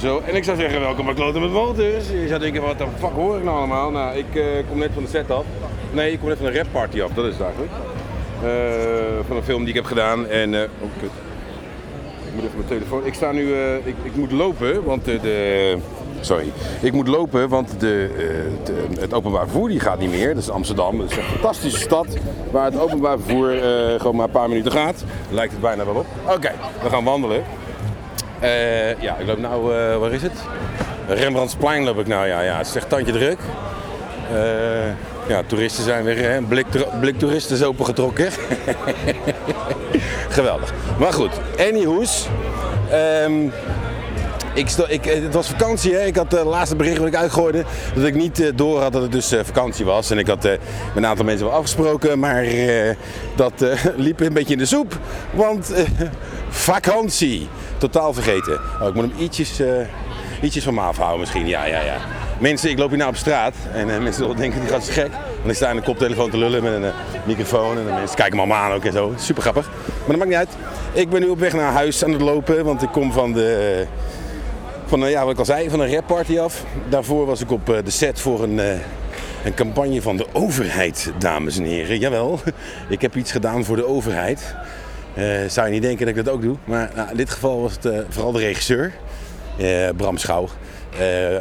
Zo, en ik zou zeggen welkom bij Kloten met Motors. Je zou denken, wat de fuck hoor ik nou allemaal? Nou, ik eh, kom net van de set af. Nee, ik kom net van een rap party af, dat is het eigenlijk. Eh, van een film die ik heb gedaan en... eh, oh, kut. Ik moet even mijn telefoon... Ik sta nu... ik, ik moet lopen, want de... sorry. Ik moet lopen, want de, het openbaar vervoer die gaat niet meer. Dat is Amsterdam. Dat is een fantastische stad waar het openbaar vervoer gewoon maar een paar minuten gaat. Lijkt het bijna wel op. Oké, we gaan wandelen. Eh, ja, ik loop nou, eh, waar is het? Rembrandtsplein loop ik nou, ja, ja. Het is echt tandje druk. Eh, ja, toeristen zijn weer, hè, blik, blik toeristen is opengetrokken. Geweldig. Maar goed, anyhoes. Ehm ik ik, het was vakantie, hè? ik had het laatste bericht wat ik uitgooide dat ik niet door had dat het dus vakantie was. En ik had met een aantal mensen wel afgesproken, maar dat liep een beetje in de soep. Want vakantie, totaal vergeten. Oh, ik moet hem ietsjes, eh, ietsjes van me afhouden misschien, ja, ja, ja. Mensen, ik loop hier nou op straat en eh, mensen denken die gaat gek. Want ik sta in een koptelefoon te lullen met een eh, microfoon en de mensen kijken me allemaal aan ook en zo. Super grappig. Maar dat maakt niet uit. Ik ben nu op weg naar huis aan het lopen, want ik kom van de... van, ja, wat ik al zei, van een rapparty af. Daarvoor was ik op de set voor een, een campagne van de overheid, dames en heren. Jawel, ik heb iets gedaan voor de overheid. Eh, zou je niet denken dat ik dat ook doe. Maar nou, in dit geval was het eh, vooral de regisseur, eh, Bram Schouw.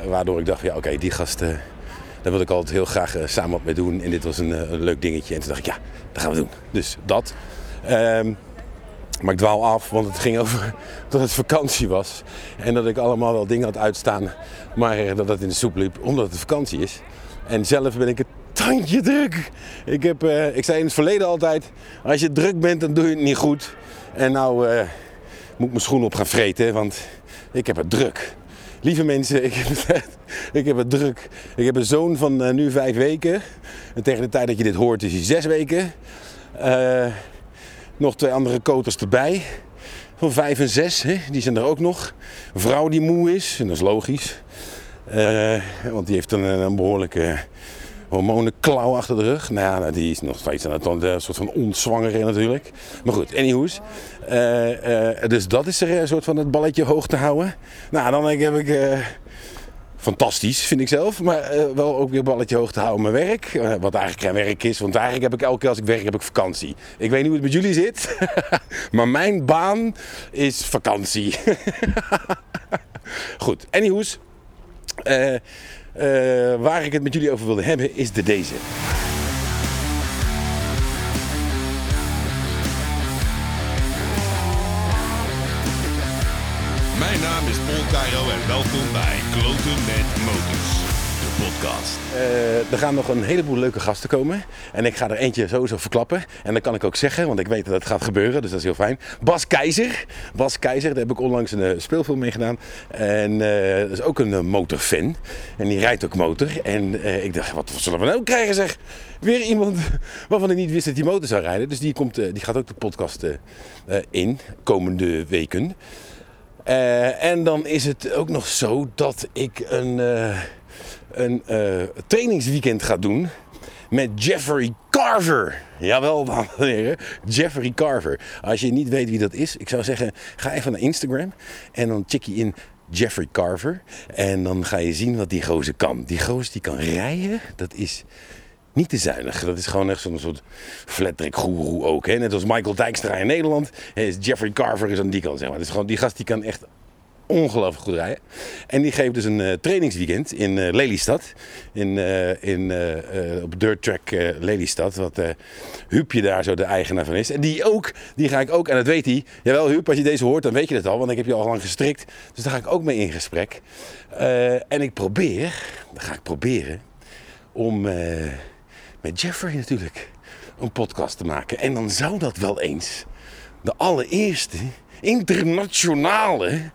Waardoor ik dacht, ja oké, die gast, daar wil ik altijd heel graag samen wat mee doen. En dit was een, leuk dingetje. En toen dacht ik, ja, dat gaan we doen. Dus dat. Ehm, maar ik dwaal af, want het ging over dat het vakantie was. En dat ik allemaal wel dingen had uitstaan, maar dat het in de soep liep, omdat het vakantie is. En zelf ben ik het tandje druk. Ik, heb, eh, ik zei in het verleden altijd, als je druk bent, dan doe je het niet goed. En nou eh, moet ik mijn schoen op gaan vreten, want ik heb het druk. Lieve mensen, ik heb het, ik heb druk. Ik heb een zoon van eh, nu vijf weken. En tegen de tijd dat je dit hoort is hij zes weken. Nog twee andere koters erbij. Van vijf en zes, hè? die zijn er ook nog. Een vrouw die moe is, en dat is logisch. Want die heeft een, een behoorlijke hormonenklauw achter de rug. Nou ja, nou, die is nog steeds aan het een soort van ontzwangeren natuurlijk. Maar goed, anyhoes. Eh, eh, dus dat is er een soort van het balletje hoog te houden. Nou, dan heb ik... eh, fantastisch, vind ik zelf. Maar eh, wel ook weer balletje hoog te houden mijn werk. Eh, wat eigenlijk geen werk is, want eigenlijk heb ik elke keer als ik werk heb ik vakantie. Ik weet niet hoe het met jullie zit, maar mijn baan is vakantie. Goed, anyhoes. Eh, eh, waar ik het met jullie over wilde hebben is de deze. Mijn naam is Paul Cairo en welkom bij Kloten met Motors, podcast. Eh, er gaan nog een heleboel leuke gasten komen. En ik ga er eentje sowieso verklappen. En dat kan ik ook zeggen, want ik weet dat het gaat gebeuren. Dus dat is heel fijn. Bas Keizer. Bas Keizer, daar heb ik onlangs een eh, speelfilm mee gedaan. En eh, dat is ook een motorfan. En die rijdt ook motor. En ik dacht, wat zullen we nou krijgen zeg? Weer iemand waarvan ik niet wist dat hij motor zou rijden. Dus die, komt, die gaat ook de podcast in, komende weken. En dan is het ook nog zo dat ik een, een eh, trainingsweekend ga doen met Jeffrey Carver. Jawel, dames en heren, Jeffrey Carver. Als je niet weet wie dat is, ik zou zeggen, ga even naar Instagram en dan check je in Jeffrey Carver. En dan ga je zien wat die gozer kan. Die gozer die kan rijden, dat is niet te zuinig. Dat is gewoon echt zo'n soort flattrack goeroe ook. Hè? Net als Michael Dijkstra in Nederland. Jeffrey Carver is aan die kant. Zeg is gewoon, die gast die kan echt ongelooflijk goed rijden. En die geeft dus een eh, trainingsweekend in eh, Lelystad. In, eh, in, op Dirt Track Lelystad. Wat Huupje daar zo de eigenaar van is. En die ook, die ga ik ook, en dat weet hij. Jawel Huub, als je deze hoort dan weet je dat al. Want ik heb je al lang gestrikt. Dus daar ga ik ook mee in gesprek. En ik probeer, dat ga ik proberen, om... met Jeffrey natuurlijk een podcast te maken. En dan zou dat wel eens de allereerste internationale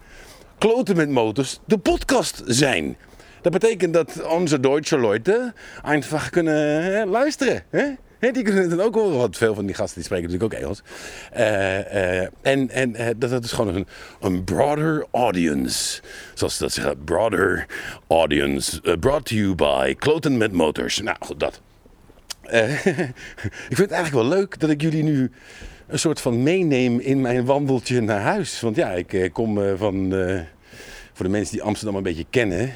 kloten met motors de podcast zijn. Dat betekent dat onze Duitse Leute einfach kunnen luisteren. Hè? Hè, die kunnen het ook horen, want veel van die gasten die spreken natuurlijk ook Engels. Eh, eh, en en eh, dat, dat is gewoon een, een broader audience. Zoals dat zeggen, broader audience. brought to you by Kloten met Motors. Nou goed, dat. Ik vind het eigenlijk wel leuk dat ik jullie nu een soort van meeneem in mijn wandeltje naar huis. Want ja, ik eh, kom eh, van, eh, voor de mensen die Amsterdam een beetje kennen,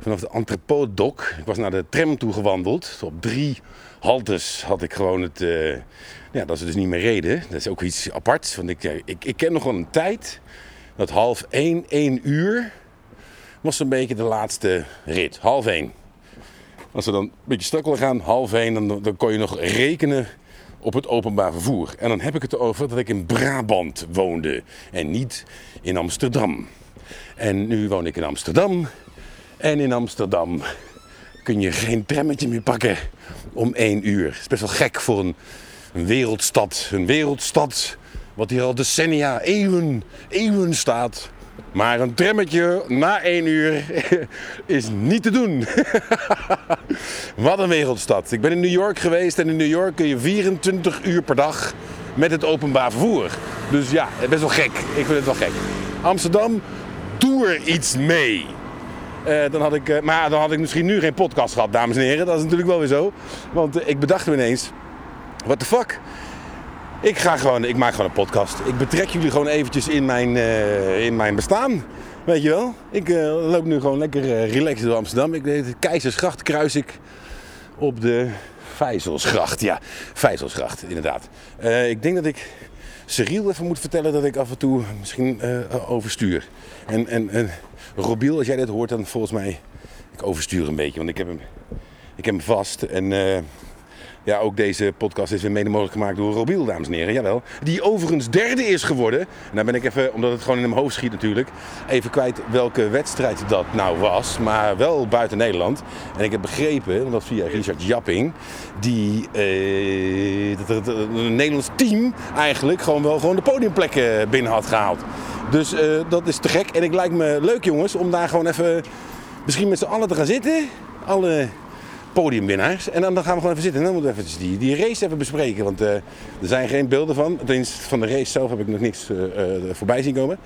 vanaf de Entrepot-dok. Ik was naar de tram toe gewandeld. Op drie haltes had ik gewoon het, eh, ja, dat ze dus niet meer reden. Dat is ook iets aparts, want ik, ik, ken nog wel een tijd dat half één, één uur was zo'n beetje de laatste rit. Half één. Als we dan een beetje stuk gaan, half één, dan, dan kon je nog rekenen op het openbaar vervoer. En dan heb ik het over dat ik in Brabant woonde en niet in Amsterdam. En nu woon ik in Amsterdam. En in Amsterdam kun je geen trammetje meer pakken om één uur. Het is best wel gek voor een, een wereldstad. Een wereldstad wat hier al decennia, eeuwen, eeuwen staat. Maar een trammetje na één uur is niet te doen. Wat een wereldstad. Ik ben in New York geweest en in New York kun je 24 uur per dag met het openbaar vervoer. Dus ja, best wel gek. Ik vind het wel gek. Amsterdam, doe er iets mee. Eh, dan had ik, eh, maar dan had ik misschien nu geen podcast gehad, dames en heren. Dat is natuurlijk wel weer zo. Want eh, ik bedacht me ineens, what the fuck? Ik, ga gewoon, ik maak gewoon een podcast. Ik betrek jullie gewoon eventjes in mijn, eh, in mijn bestaan. Weet je wel? Ik eh, loop nu gewoon lekker eh, relaxed door Amsterdam. Ik deed de Keizersgracht kruis ik op de Vijzelsgracht. Ja, Vijzelsgracht, inderdaad. Ik denk dat ik Cyril even moet vertellen dat ik af en toe misschien overstuur. En, en, en Robiel, als jij dit hoort, dan volgens mij... Ik overstuur een beetje, want ik heb hem, ik heb hem vast. En ja, ook deze podcast is weer mede mogelijk gemaakt door Robiel, dames en heren. Jawel. Die overigens derde is geworden. En dan ben ik even, omdat het gewoon in mijn hoofd schiet natuurlijk, even kwijt welke wedstrijd dat nou was. Maar wel buiten Nederland. En ik heb begrepen, want dat via Richard Japping, die eh, dat het een Nederlands team eigenlijk gewoon wel gewoon de podiumplekken binnen had gehaald. Dus eh, dat is te gek. En ik lijkt me leuk jongens om daar gewoon even misschien met z'n allen te gaan zitten. Alle podiumwinnaars. En dan, dan gaan we gewoon even zitten. En dan moeten we even die, die race even bespreken. Want eh, er zijn geen beelden van. Althans, van de race zelf heb ik nog niks eh, eh, voorbij zien komen.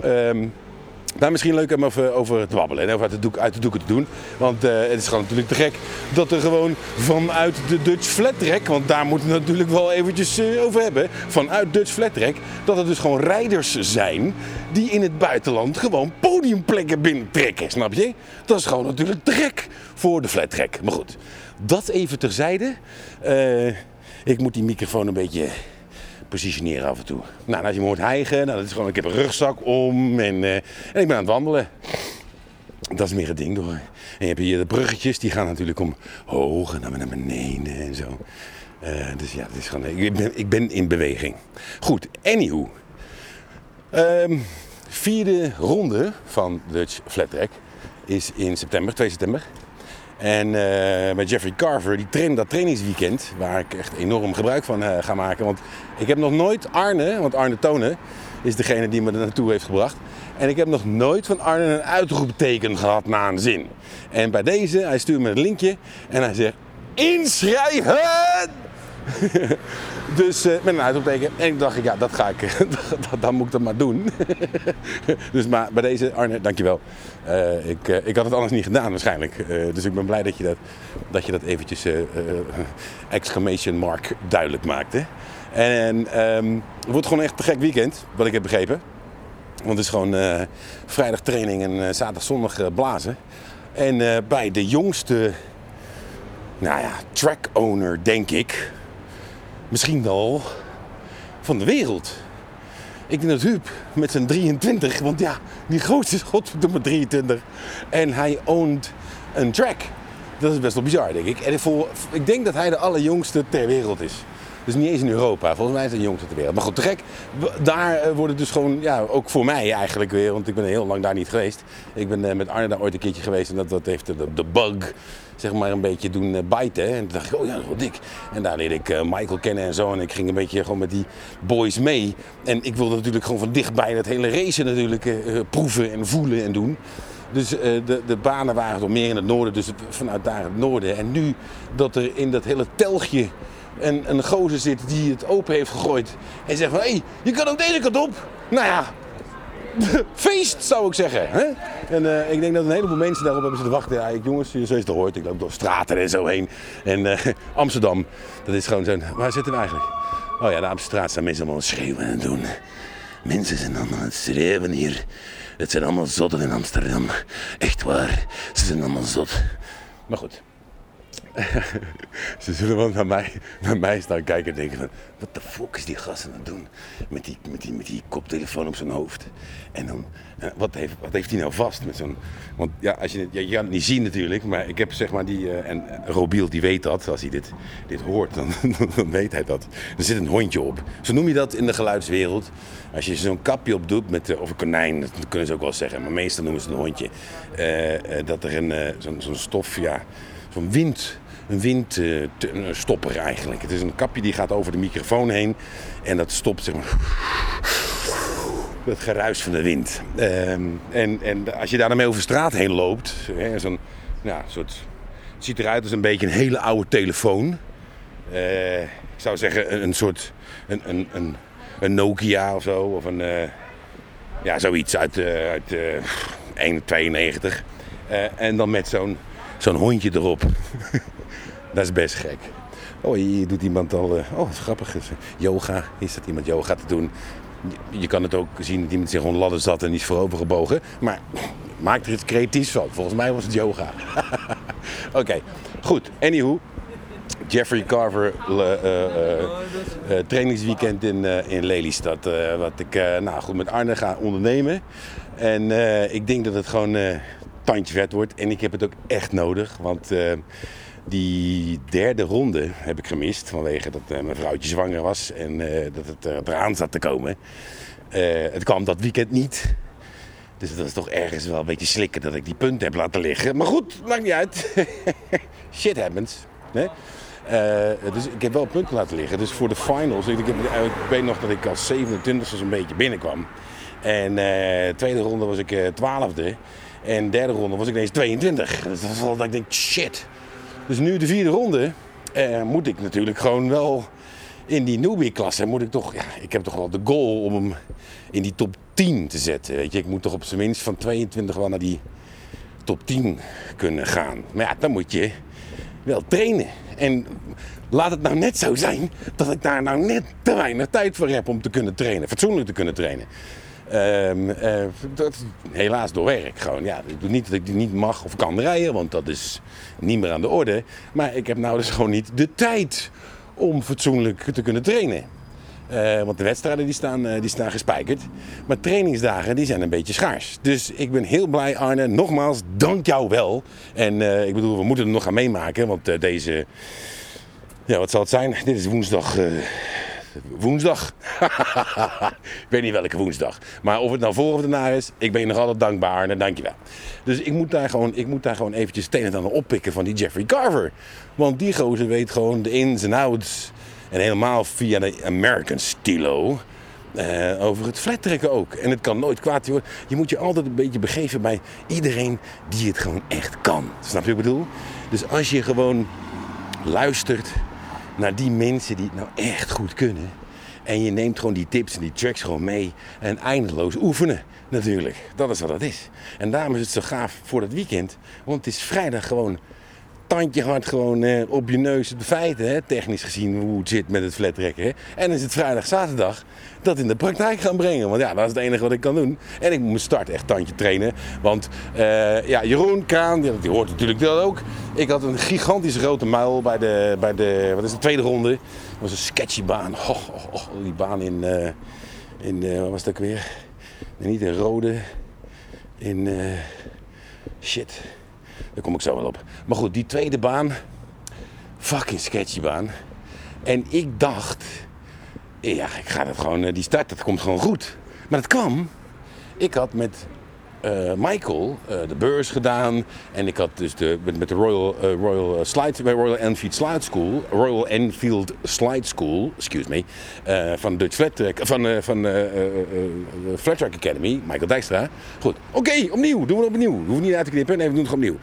Ehm, maar misschien leuk om even over te wabbelen en over uit de, uit de doeken te doen. Want eh, het is gewoon natuurlijk te gek dat er gewoon vanuit de Dutch Flat Track, want daar moeten we natuurlijk wel eventjes eh, over hebben. Vanuit Dutch Flat Track, dat er dus gewoon rijders zijn die in het buitenland gewoon podiumplekken binnentrekken, snap je? Dat is gewoon natuurlijk te gek voor de Flat Track. Maar goed, dat even terzijde. Eh, ik moet die microfoon een beetje positioneren af en toe. Nou, als je me hoort hijgen, nou, dat is gewoon, ik heb een rugzak om en, eh, en ik ben aan het wandelen. Dat is meer het ding door. En je hebt hier de bruggetjes, die gaan natuurlijk omhoog en dan naar beneden en zo. Eh, dus ja, het is gewoon, ik, ben, ik ben in beweging. Goed, anywho. Ehm, vierde ronde van Dutch Flat Track is in september, 2 september. En eh, met Jeffrey Carver, die train, dat trainingsweekend, waar ik echt enorm gebruik van eh, ga maken. Want ik heb nog nooit Arne, want Arne Tonen is degene die me er naartoe heeft gebracht. En ik heb nog nooit van Arne een uitroepteken gehad na een zin. En bij deze, hij stuurt me een linkje en hij zegt: Inschrijven! dus eh, met een uitroepteken. En ik dacht, ja, dat ga ik, dan moet ik dat maar doen. dus maar bij deze, Arne, dankjewel. Eh ik, eh, ik had het anders niet gedaan waarschijnlijk. Dus ik ben blij dat je dat, dat, je dat eventjes exclamation mark duidelijk maakte. En ehm, het wordt gewoon echt een gek weekend, wat ik heb begrepen. Want het is gewoon vrijdag training en zaterdag zondag blazen. En bij de jongste, nou ja, track owner denk ik, misschien wel van de wereld. Ik denk dat Huub met zijn 23, want ja, die grootste is godverdomme 23. En hij owned een track. Dat is best wel bizar, denk ik. En ik, ik denk dat hij de allerjongste ter wereld is. Dus niet eens in Europa. Volgens mij is hij de jongste ter wereld. Maar goed, te gek. Daar eh, wordt het dus gewoon, ja, ook voor mij eigenlijk weer, want ik ben heel lang daar niet geweest. Ik ben eh, met Arne daar ooit een keertje geweest en dat, dat heeft de, de bug, zeg maar, een beetje doen eh, bijten. En toen dacht ik, oh ja, dat is wel dik. En daar leerde ik Michael kennen en zo. En ik ging een beetje gewoon met die boys mee. En ik wilde natuurlijk gewoon van dichtbij het hele racen natuurlijk proeven en voelen en doen. Dus de, de banen waren toch meer in het noorden, dus het- vanuit daar het noorden. En nu dat er in dat hele telgje een, een gozer zit die het open heeft gegooid. En zegt van, hé, hey, je kan ook deze kant op. Nou ja, feest zou ik zeggen. Hè? En eh, ik denk dat een heleboel mensen daarop hebben zitten wachten. Ja, jongens, zoals je het hoort, ik loop door straten en zo heen. En eh, Amsterdam, dat is gewoon zo'n... Waar zitten we eigenlijk? Oh ja, de Amsterdam staan mensen allemaal schreeuwen en doen. Mensen zijn allemaal aan het schreeuwen hier. Het zijn allemaal zotten in Amsterdam. Echt waar. Ze zijn allemaal zot. Maar goed. Ze zullen wel naar mij, naar mij staan kijken en denken van... Wat de fuck is die gast aan het doen? Met die, met die, met die koptelefoon op zijn hoofd. En dan, eh, wat heeft, wat heeft hij nou vast met zo'n... Want ja, als je, ja, je kan het niet zien natuurlijk, maar ik heb zeg maar die... eh, en Robiel die weet dat, als hij dit, dit hoort, dan, dan weet hij dat. Er zit een hondje op. Zo noem je dat in de geluidswereld. Als je zo'n kapje op doet, met, eh, of een konijn, dat kunnen ze ook wel zeggen. Maar meestal noemen ze een hondje. Dat er een, zo'n zo'n stof, ja, wind... Een windstopper eigenlijk. Het is een kapje die gaat over de microfoon heen. En dat stopt zeg maar het geruis van de wind. Ehm, en, en als je daar dan mee over straat heen loopt, hè, ja, soort, het ziet eruit als een beetje een hele oude telefoon. Eh, ik zou zeggen een, soort een, een, een, Nokia of zo, of een eh, ja, zoiets uit, eh uit eh 192. Eh, en dan met zo'n zo'n hondje erop. Dat is best gek. Oh, hier doet iemand al. eh, oh, grappig. Yoga. Is dat iemand yoga te doen? Je, kan het ook zien dat iemand zich gewoon ladder zat en is voorover gebogen. Maar maak er iets creatiefs van. Volgens mij was het yoga. Oké, goed. Anywho. Jeffrey Carver eh, eh, trainingsweekend in, in Lelystad. wat ik nou, goed met Arne ga ondernemen. En ik denk dat het gewoon tandje vet wordt. En ik heb het ook echt nodig. Want eh, die derde ronde heb ik gemist. Vanwege dat eh, mijn vrouwtje zwanger was. En eh, dat het er eraan zat te komen. Het kwam dat weekend niet. Dus dat is toch ergens wel een beetje slikken dat ik die punten heb laten liggen. Maar goed, maakt niet uit. Shit happens. Dus ik heb wel punten laten liggen. Dus voor de finals, ik, ik weet nog dat ik als 27 zo'n beetje binnenkwam. En eh tweede ronde was ik twaalfde. En derde ronde was ik ineens 22. Dus dat was dat ik denk, shit. Dus nu de vierde ronde eh, moet ik natuurlijk gewoon wel in die newbie-klasse. Moet ik toch, ja, ik heb toch wel de goal om hem in die top 10 te zetten. Weet je, ik moet toch op zijn minst van 22 wel naar die top 10 kunnen gaan. Maar ja, dan moet je wel trainen. En laat het nou net zo zijn dat ik daar nou net te weinig tijd voor heb om te kunnen trainen. Fatsoenlijk te kunnen trainen. Ehm, eh, dat, helaas door werk gewoon. Ja, ik bedoel niet dat ik niet mag of kan rijden, want dat is niet meer aan de orde. Maar ik heb nou dus gewoon niet de tijd om fatsoenlijk te kunnen trainen. Eh, want de wedstrijden die staan, eh, die staan gespijkerd. Maar trainingsdagen die zijn een beetje schaars. Dus ik ben heel blij Arne. Nogmaals, dank jou wel. En ik bedoel, we moeten het nog gaan meemaken. Want deze... Ja, wat zal het zijn? Dit is woensdag... woensdag. ik weet niet welke woensdag. Maar of het nou voor of daarna is, ik ben je nog altijd dankbaar Arne. Dankjewel. Dus ik moet daar gewoon, ik moet daar gewoon eventjes het een en oppikken van die Jeffrey Carver. Want die gozer weet gewoon de ins en outs. En helemaal via de American Stilo. eh, over het flattrekken ook. En het kan nooit kwaad worden. Je moet je altijd een beetje begeven bij iedereen die het gewoon echt kan. Snap je wat ik bedoel? Dus als je gewoon luistert naar die mensen die het nou echt goed kunnen. En je neemt gewoon die tips en die tracks gewoon mee. En eindeloos oefenen natuurlijk. Dat is wat het is. En daarom is het zo gaaf voor het weekend. Want het is vrijdag gewoon tandje hard gewoon eh, op je neus de feiten, hè, technisch gezien, hoe het zit met het flattrekken. En is het vrijdag, zaterdag dat in de praktijk gaan brengen. Want ja, dat is het enige wat ik kan doen. En ik moet mijn start echt tandje trainen. Want eh, ja, Jeroen Kraan, die, hoort natuurlijk dat ook. Ik had een gigantisch grote muil bij de, bij de, wat is de tweede ronde. Dat was een sketchy baan. Oh, die baan in, eh, in eh, wat was dat weer? Niet in Rode. In, eh, shit. Daar kom ik zo wel op. Maar goed, die tweede baan, fucking sketchy baan. En ik dacht, ja, ik ga dat gewoon, eh, die start, dat komt gewoon goed. Maar dat kwam. Ik had met eh, Michael eh, de beurs gedaan. En ik had dus de, met, de Royal, eh, Royal, Slide, bij Royal Enfield Slide School, Royal Enfield Slide School, excuse me, van Dutch Flat van, van Flat Track Academy, Michael Dijkstra. Goed, oké, opnieuw, doen we het opnieuw. Hoeven niet uit te knippen, nee, we doen het opnieuw.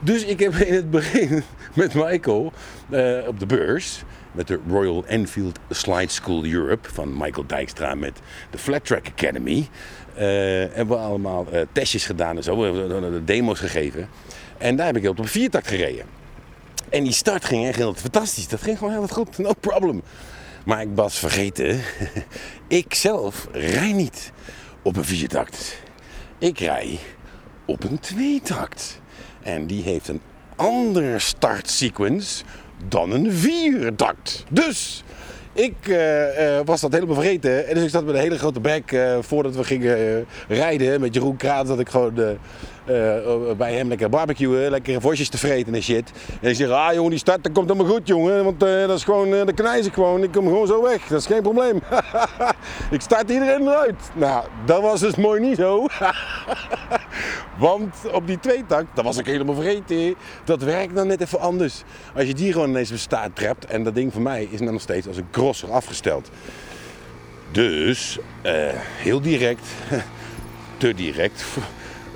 Dus ik heb in het begin met Michael op de beurs, met de Royal Enfield Slide School Europe van Michael Dijkstra met de Flat Track Academy, hebben we allemaal eh, testjes gedaan en zo, we de demo's gegeven. En daar heb ik op een viertakt gereden. En die start ging echt heel fantastisch. Dat ging gewoon heel goed, no problem. Maar ik was vergeten, ik zelf rij niet op een viertakt. Ik rij op een tweetakt. En die heeft een andere startsequence dan een viertakt. Dus ik eh, eh, was dat helemaal vergeten. En dus ik zat met een hele grote bek eh, voordat we gingen rijden met Jeroen Kraan. Dat ik gewoon bij hem lekker barbecuen, lekker vosjes te vreten en shit. En ik zeg, ah jongen, die start dat komt helemaal goed jongen. Want eh, dat is gewoon, eh, de knijs ik gewoon. Ik kom gewoon zo weg. Dat is geen probleem. ik start iedereen eruit. Nou, dat was dus mooi niet zo. Want op die tweetakt, dat was ik helemaal vergeten. Dat werkt dan net even anders. Als je die gewoon ineens op staart trapt. En dat ding voor mij is dan nog steeds als een crosser afgesteld. Dus eh, heel direct, te direct.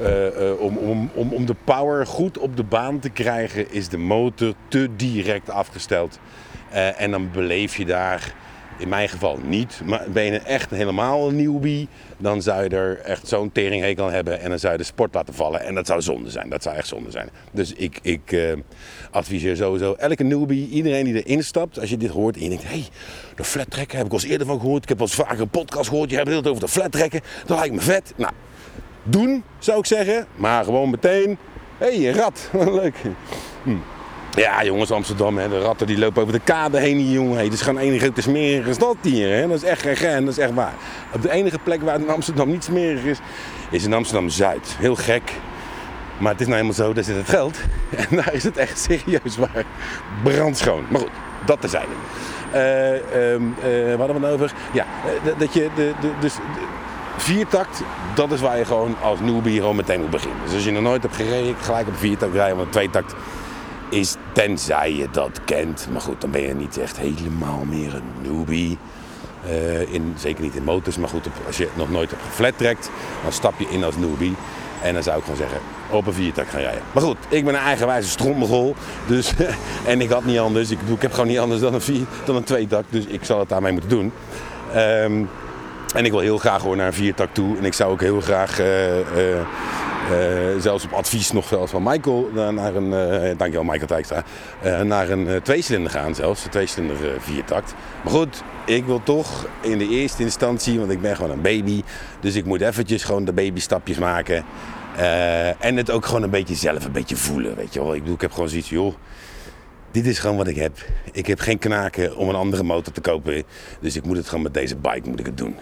Eh, eh, om, de power goed op de baan te krijgen, is de motor te direct afgesteld. Eh, en dan beleef je daar, in mijn geval niet, maar ben je echt helemaal een newbie, dan zou je er echt zo'n teringhekel aan hebben en dan zou je de sport laten vallen. En dat zou zonde zijn, dat zou echt zonde zijn. Dus ik, ik adviseer sowieso elke newbie, iedereen die erin stapt, als je dit hoort en je denkt, hé, hey, de flat trekken heb ik al eens eerder van gehoord. Ik heb wel eens vaker een podcast gehoord, je hebt het over de flat trekken. Dat lijkt me vet. Nou, doen zou ik zeggen, maar gewoon meteen, hé, hey, rat, leuk. Hm. Ja, jongens, Amsterdam, hè, de ratten die lopen over de kade heen, hier, jongen. Het is gewoon een grote smerige stad hier. Hè. Dat is echt gen, dat is echt waar. Op de enige plek waar in Amsterdam niet smerig is, is in Amsterdam-Zuid. Heel gek. Maar het is nou helemaal zo, daar zit het geld. En daar is het echt serieus waar. Brandschoon. Maar goed, dat terzijde. Eh, wat hadden we het over? Ja, eh, dat je de, de, dus de, viertakt, dat is waar je gewoon als newbie gewoon meteen moet beginnen. Dus als je nog nooit hebt gereden, gelijk op viertakt rijden, want tweetakt is tenzij je dat kent. Maar goed, dan ben je niet echt helemaal meer een newbie. Eh, in, zeker niet in motors, maar goed, als je nog nooit hebt geflattrekt, dan stap je in als newbie. En dan zou ik gewoon zeggen, op een viertak gaan rijden. Maar goed, ik ben een eigenwijze strommegol. Dus, en ik had niet anders. Ik, ik heb gewoon niet anders dan een, vier, dan een. Dus ik zal het daarmee moeten doen. Ehm, en ik wil heel graag hoor naar een viertak toe. En ik zou ook heel graag, eh, eh, eh, zelfs op advies nog zelfs van Michael, naar een, dankjewel Michael Dijkstra, naar een tweecilinder gaan zelfs. Een tweecilinder viertakt. Maar goed, ik wil toch in de eerste instantie, want ik ben gewoon een baby. Dus ik moet eventjes gewoon de babystapjes maken. En het ook gewoon een beetje zelf een beetje voelen, weet je wel. Ik bedoel, ik heb gewoon zoiets, joh, dit is gewoon wat ik heb. Ik heb geen knaken om een andere motor te kopen. Dus ik moet het gewoon met deze bike moet ik het doen.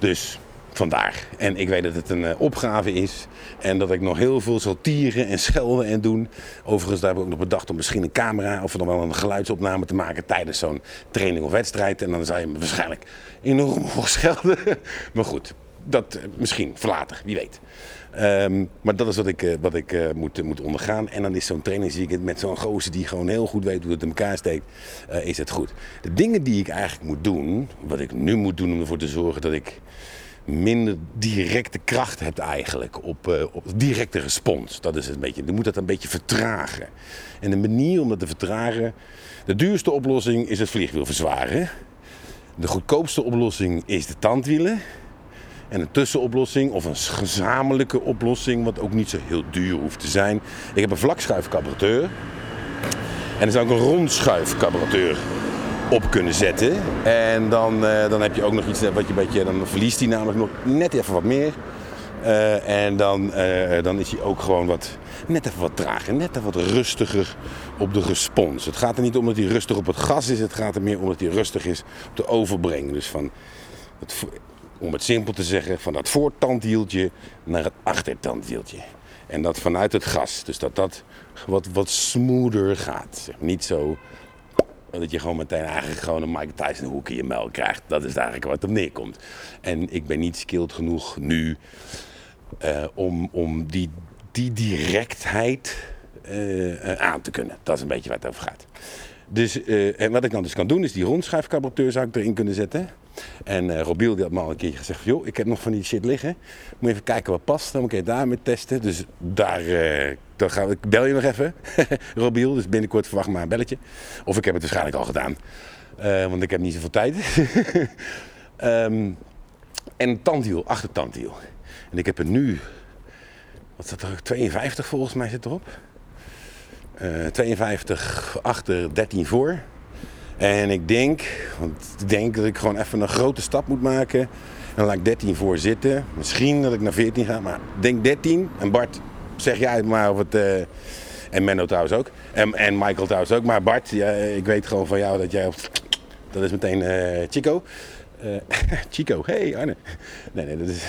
Dus vandaar. En ik weet dat het een eh, opgave is. En dat ik nog heel veel zal tieren en schelden en doen. Overigens, daar heb ik ook nog bedacht om misschien een camera of dan wel een geluidsopname te maken tijdens zo'n training of wedstrijd. En dan zou je me waarschijnlijk enorm hoog schelden. Maar goed, dat eh, misschien voor later, wie weet. Ehm, maar dat is wat ik, eh, wat ik moet, moet ondergaan. En dan is zo'n training, zie ik het met zo'n gozer die gewoon heel goed weet hoe het in elkaar steekt, is het goed. De dingen die ik eigenlijk moet doen, wat ik nu moet doen om ervoor te zorgen dat ik minder directe kracht heb eigenlijk op, eh, op directe respons. Dat is het een beetje. Je moet dat een beetje vertragen. En de manier om dat te vertragen, de duurste oplossing is het vliegwiel verzwaren. De goedkoopste oplossing is de tandwielen. En een tussenoplossing of een gezamenlijke oplossing, wat ook niet zo heel duur hoeft te zijn. Ik heb een vlakschuifcarburateur. En er zou ik een rondschuifcarburateur op kunnen zetten. En dan, eh, dan heb je ook nog iets wat je een beetje, dan verliest hij namelijk nog net even wat meer. Eh, en dan, eh, dan is hij ook gewoon wat, net even wat trager, net even wat rustiger op de respons. Het gaat er niet om dat hij rustig op het gas is, het gaat er meer om dat hij rustig is op de. Dus van om het simpel te zeggen, van dat voortandwieltje naar het achtertandwieltje. En dat vanuit het gas. Dus dat dat wat, wat smoother gaat. Niet zo dat je gewoon meteen eigenlijk gewoon een Mike Tyson hoek in je muil krijgt. Dat is eigenlijk wat op neerkomt. En ik ben niet skilled genoeg nu eh, om, om die, die directheid eh, aan te kunnen. Dat is een beetje waar het over gaat. Dus, eh, en wat ik dan dus kan doen, is die rondschuifcarburateur zou ik erin kunnen zetten. En eh Robiel die had me al een keertje gezegd joh, ik heb nog van die shit liggen. Moet even kijken wat past, dan moet ik daarmee testen. Dus daar, eh, dan we, ik bel je nog even, Robiel. Dus binnenkort verwacht maar een belletje. Of ik heb het waarschijnlijk al gedaan, eh, want ik heb niet zoveel tijd. Ehm, en tandwiel, achtertandwiel. En ik heb er nu, wat staat er, 52 volgens mij zit erop. Eh, 52 achter, 13 voor. En ik denk, want ik denk dat ik gewoon even een grote stap moet maken. En dan laat ik 13 voor zitten. Misschien dat ik naar 14 ga, maar denk 13. En Bart, zeg jij maar of het... eh, en Menno trouwens ook. En, en Michael trouwens ook. Maar Bart, ja, ik weet gewoon van jou dat jij... op- Dat is meteen eh, Chico. Eh, Chico, hey Arne. Nee, nee, dat is...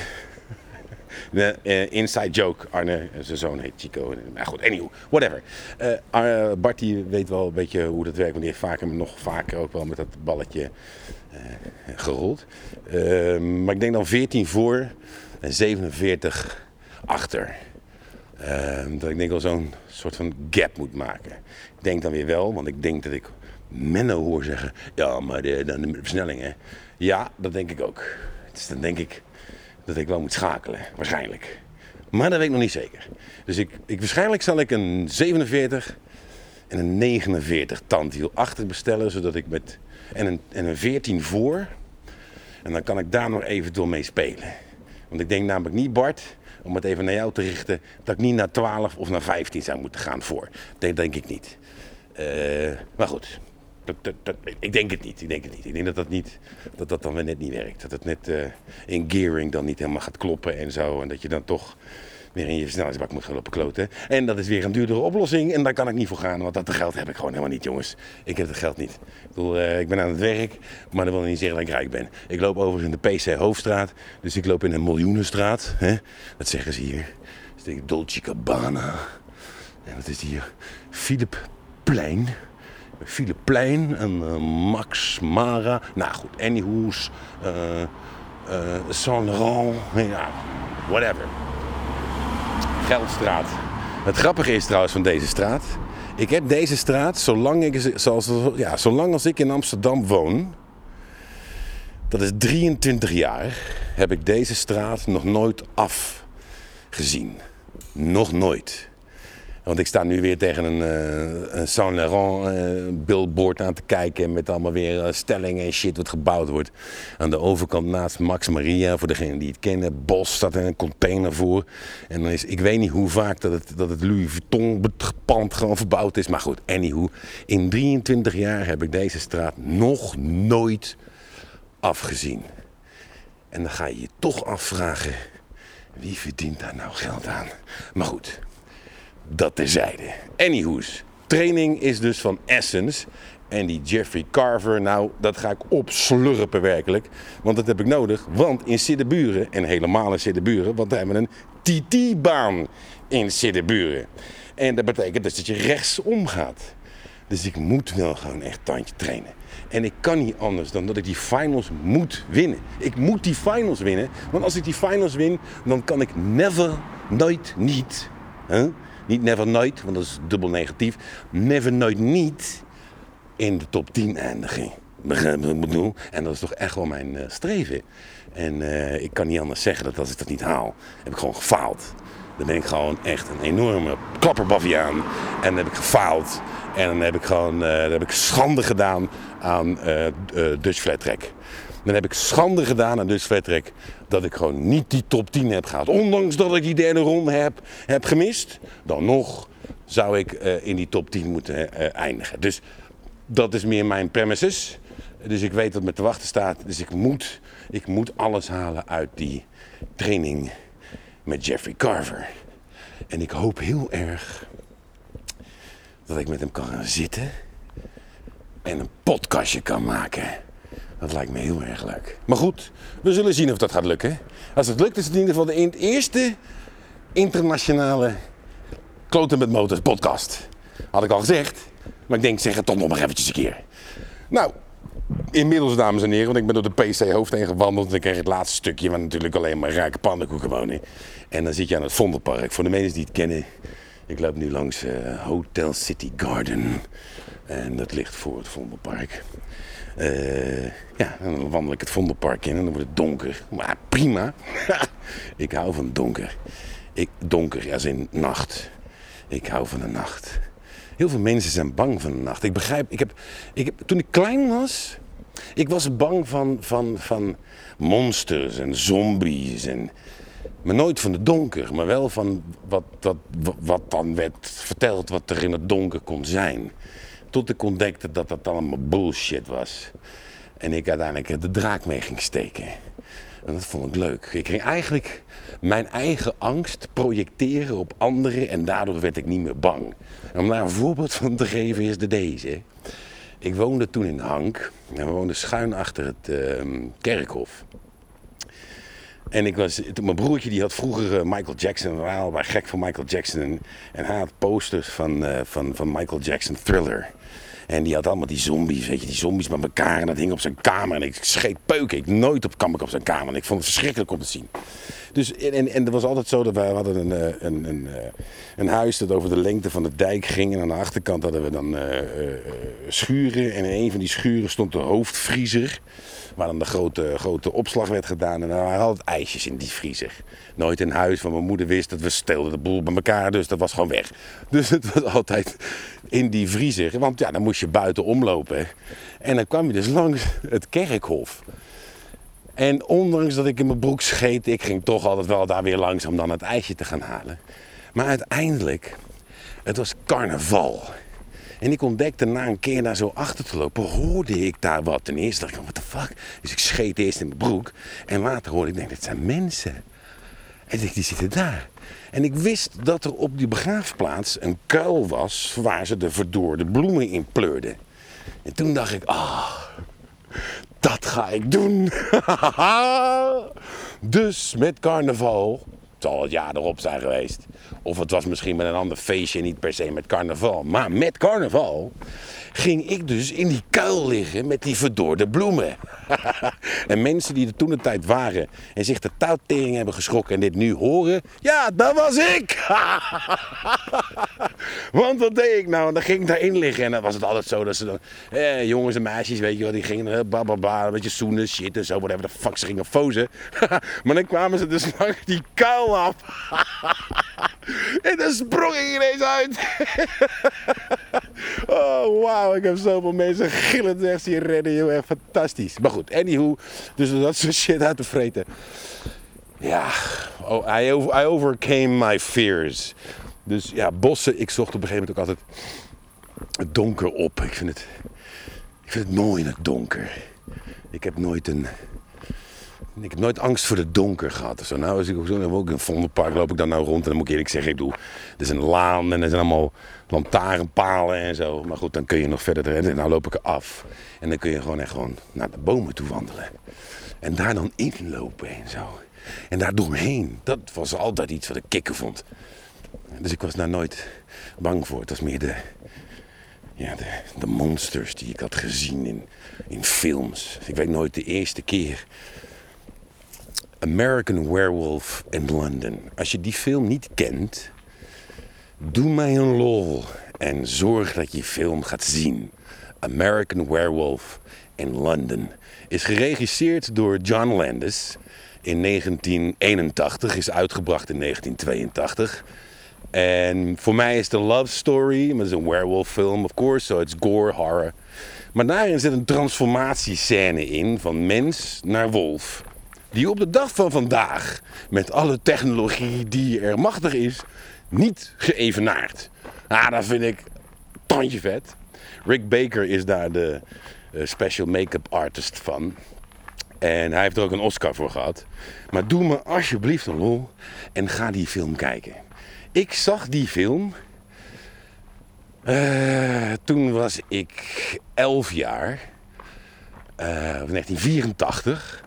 De eh, inside joke. Arne, zijn zoon heet Chico. Maar goed, anyhow, whatever. Ar- Bart die weet wel een beetje hoe dat werkt. Want die heeft vaker, nog vaker ook wel met dat balletje gerold. Eh, maar ik denk dan 14 voor en 47 achter. Eh, dat ik denk wel zo'n soort van gap moet maken. Ik denk dan weer wel, want ik denk dat ik Menno hoor zeggen... Ja, maar de, dan de versnelling, hè. Ja, dat denk ik ook. Dus dan denk ik dat ik wel moet schakelen, waarschijnlijk. Maar dat weet ik nog niet zeker. Dus ik, ik, waarschijnlijk zal ik een 47 en een 49 tandwiel achter bestellen, zodat ik met... En een, en een 14 voor. En dan kan ik daar nog eventueel mee spelen. Want ik denk namelijk niet, Bart, om het even naar jou te richten, dat ik niet naar 12 of naar 15 zou moeten gaan voor. Dat denk ik niet. Eh, maar goed, ik denk het niet. Ik denk het niet. Ik denk dat dat, niet, dat, dat dan weer net niet werkt. Dat het net eh, in gearing dan niet helemaal gaat kloppen en zo. En dat je dan toch weer in je versnellingsbak moet gaan lopen kloten. En dat is weer een duurdere oplossing. En daar kan ik niet voor gaan, want dat geld heb ik gewoon helemaal niet, jongens. Ik heb het geld niet. Ik, bedoel, eh, ik ben aan het werk, maar dat wil niet zeggen dat ik rijk ben. Ik loop overigens in de PC Hoofdstraat. Dus ik loop in een miljoenenstraat. Hè? Dat zeggen ze hier. Dat is de Dolce Gabbana. En dat is hier Philip Plein. Philip Plein en eh, Max Mara. Nou goed, Anyhoes, eh eh Saint Laurent, ja, whatever. Geldstraat. Het grappige is trouwens van deze straat. Ik heb deze straat, zolang, ik, zoals, ja, zolang als ik in Amsterdam woon, dat is 23 jaar, heb ik deze straat nog nooit afgezien. Nog nooit. Want ik sta nu weer tegen een, eh, een Saint Laurent eh, billboard aan te kijken. Met allemaal weer eh, stellingen en shit wat gebouwd wordt. Aan de overkant naast Max Maria, voor degenen die het kennen. Bos staat er een container voor. En dan is, ik weet niet hoe vaak dat het, dat het Louis Vuitton pand gewoon verbouwd is. Maar goed, anyhow. In 23 jaar heb ik deze straat nog nooit afgezien. En dan ga je je toch afvragen. Wie verdient daar nou geld aan? Maar goed, dat terzijde. Anyhoes, training is dus van Essence. En die Jeffrey Carver, nou, dat ga ik opslurpen werkelijk. Want dat heb ik nodig. Want in Siddeburen, en helemaal in Siddeburen, want we hebben een TT-baan in Siddeburen. En dat betekent dus dat je rechtsom gaat. Dus ik moet wel gewoon echt tandje trainen. En ik kan niet anders dan dat ik die finals moet winnen. Ik moet die finals winnen. Want als ik die finals win, dan kan ik never, nooit, niet. Hè? Niet never, nooit, want dat is dubbel negatief. Never, nooit, niet in de top 10 eindigen. Begrijp wat? En dat is toch echt wel mijn eh, streven. En eh, ik kan niet anders zeggen dat als ik dat niet haal, heb ik gewoon gefaald. Dan ben ik gewoon echt een enorme klapperbaviaan. En dan heb ik gefaald. En dan heb ik gewoon eh, dan heb ik schande gedaan aan Dutch Flat Track. Dan heb ik schande gedaan aan Flat Track dat ik gewoon niet die top 10 heb gehaald. Ondanks dat ik die derde ronde heb, heb gemist. Dan nog zou ik eh, in die top 10 moeten eh, eindigen. Dus dat is meer mijn premises. Dus ik weet wat me te wachten staat. Dus ik moet, ik moet alles halen uit die training met Jeffrey Carver. En ik hoop heel erg dat ik met hem kan gaan zitten en een podcastje kan maken. Dat lijkt me heel erg leuk. Maar goed, we zullen zien of dat gaat lukken. Als het lukt is het in ieder geval de eerste internationale Kloten met Motors podcast. Had ik al gezegd, maar ik denk zeg het toch nog maar eventjes een keer. Nou, inmiddels dames en heren, want ik ben door de PC hoofd heen gewandeld. En ik kreeg het laatste stukje waar natuurlijk alleen maar rijke pannenkoeken wonen. En dan zit je aan het Vondelpark. Voor de mensen die het kennen, ik loop nu langs eh, Hotel City Garden. En dat ligt voor het Vondelpark. Eh, ja, dan wandel ik het Vondelpark in en dan wordt het donker. Maar prima. ik hou van donker. Ik, donker als in nacht. Ik hou van de nacht. Heel veel mensen zijn bang van de nacht. Ik begrijp, ik heb, ik heb, toen ik klein was, ik was bang van, van, van monsters en zombies. En, maar nooit van de donker, maar wel van wat, dat, wat dan werd verteld wat er in het donker kon zijn. Tot ik ontdekte dat dat allemaal bullshit was. En ik uiteindelijk de draak mee ging steken. En dat vond ik leuk. Ik ging eigenlijk mijn eigen angst projecteren op anderen en daardoor werd ik niet meer bang. En om daar een voorbeeld van te geven is de deze. Ik woonde toen in Hank en we woonden schuin achter het uh, kerkhof. En ik was, mijn broertje die had vroeger uh, Michael Jackson, we waren gek van Michael Jackson. En, hij had posters van, uh, van, van Michael Jackson Thriller. En die had allemaal die zombies, weet je, die zombies met elkaar. En dat hing op zijn kamer. En ik scheet peuken. Ik nooit op kwam ik op zijn kamer. En ik vond het verschrikkelijk om te zien. Dus, en, en het was altijd zo dat wij hadden een, een, een, een, een huis dat over de lengte van de dijk ging. En aan de achterkant hadden we dan uh, schuren. En in een van die schuren stond de hoofdvriezer. Waar dan de grote, grote opslag werd gedaan. En er waren altijd ijsjes in die vriezer. Nooit in huis, want mijn moeder wist dat we stelden de boel bij elkaar. Dus dat was gewoon weg. Dus het was altijd in die vriezer. Want ja, dan moest je buiten omlopen. En dan kwam je dus langs het kerkhof. En ondanks dat ik in mijn broek scheet, ik ging toch altijd wel daar weer langs om dan het ijsje te gaan halen. Maar uiteindelijk, het was carnaval. En ik ontdekte na een keer daar zo achter te lopen, hoorde ik daar wat. Ten eerste dacht ik, what the fuck? Dus ik scheet eerst in mijn broek. En later hoorde ik, denk, dit zijn mensen. En ik, die zitten daar. En ik wist dat er op die begraafplaats een kuil was waar ze de verdoorde bloemen in pleurden. En toen dacht ik, ah, dat ga ik doen. dus met carnaval, het zal het jaar erop zijn geweest. Of het was misschien met een ander feestje, niet per se met carnaval. Maar met carnaval ging ik dus in die kuil liggen met die verdorde bloemen. en mensen die er toen de tijd waren en zich de touwtering hebben geschrokken en dit nu horen, ja, dat was ik! Want wat deed ik nou? Dan ging ik daarin liggen en dan was het altijd zo dat ze dan, eh, jongens en meisjes, weet je wel, die gingen eh, bababa, een beetje zoenen, shit en zo, whatever de fuck, ze gingen fozen. maar dan kwamen ze dus langs die kuil af. en dan sprong ik ineens uit. oh, ik heb zoveel mensen gillend echt zien redden, joh, fantastisch. Maar goed, anywho, dus dat soort shit uit te vreten. Ja, oh, I, I overcame my fears. Dus ja, bossen, ik zocht op een gegeven moment ook altijd het donker op. Ik vind het, ik vind het mooi in het donker. Ik heb nooit een... Ik heb nooit angst voor het donker gehad. Zo, nou, als ik ook zo ook in Vondelpark loop ik dan nou rond. En dan moet ik eerlijk zeggen, ik bedoel, er is een laan en er zijn allemaal lantaarnpalen en zo. Maar goed, dan kun je nog verder rennen. En nou loop ik er af. En dan kun je gewoon echt gewoon naar de bomen toe wandelen. En daar dan inlopen en zo. En daar doorheen. Dat was altijd iets wat ik kicken vond. Dus ik was daar nooit bang voor. Het was meer de, ja, de monsters die ik had gezien in, in films. Ik weet nooit de eerste keer. American Werewolf in London. Als je die film niet kent, doe mij een lol en zorg dat je film gaat zien. American Werewolf in London is geregisseerd door John Landis in 1981, is uitgebracht in 1982. En voor mij is een love story, maar het is een werewolf film, of course, so it's gore, horror. Maar daarin zit een transformatiescène in van mens naar wolf. Die op de dag van vandaag, met alle technologie die er machtig is, niet geëvenaard. Ah, dat vind ik tandje vet. Rick Baker is daar de uh, special make-up artist van. En hij heeft er ook een Oscar voor gehad. Maar doe me alsjeblieft een lol en ga die film kijken. Ik zag die film. Uh, toen was ik 11 jaar. Uh, 1984.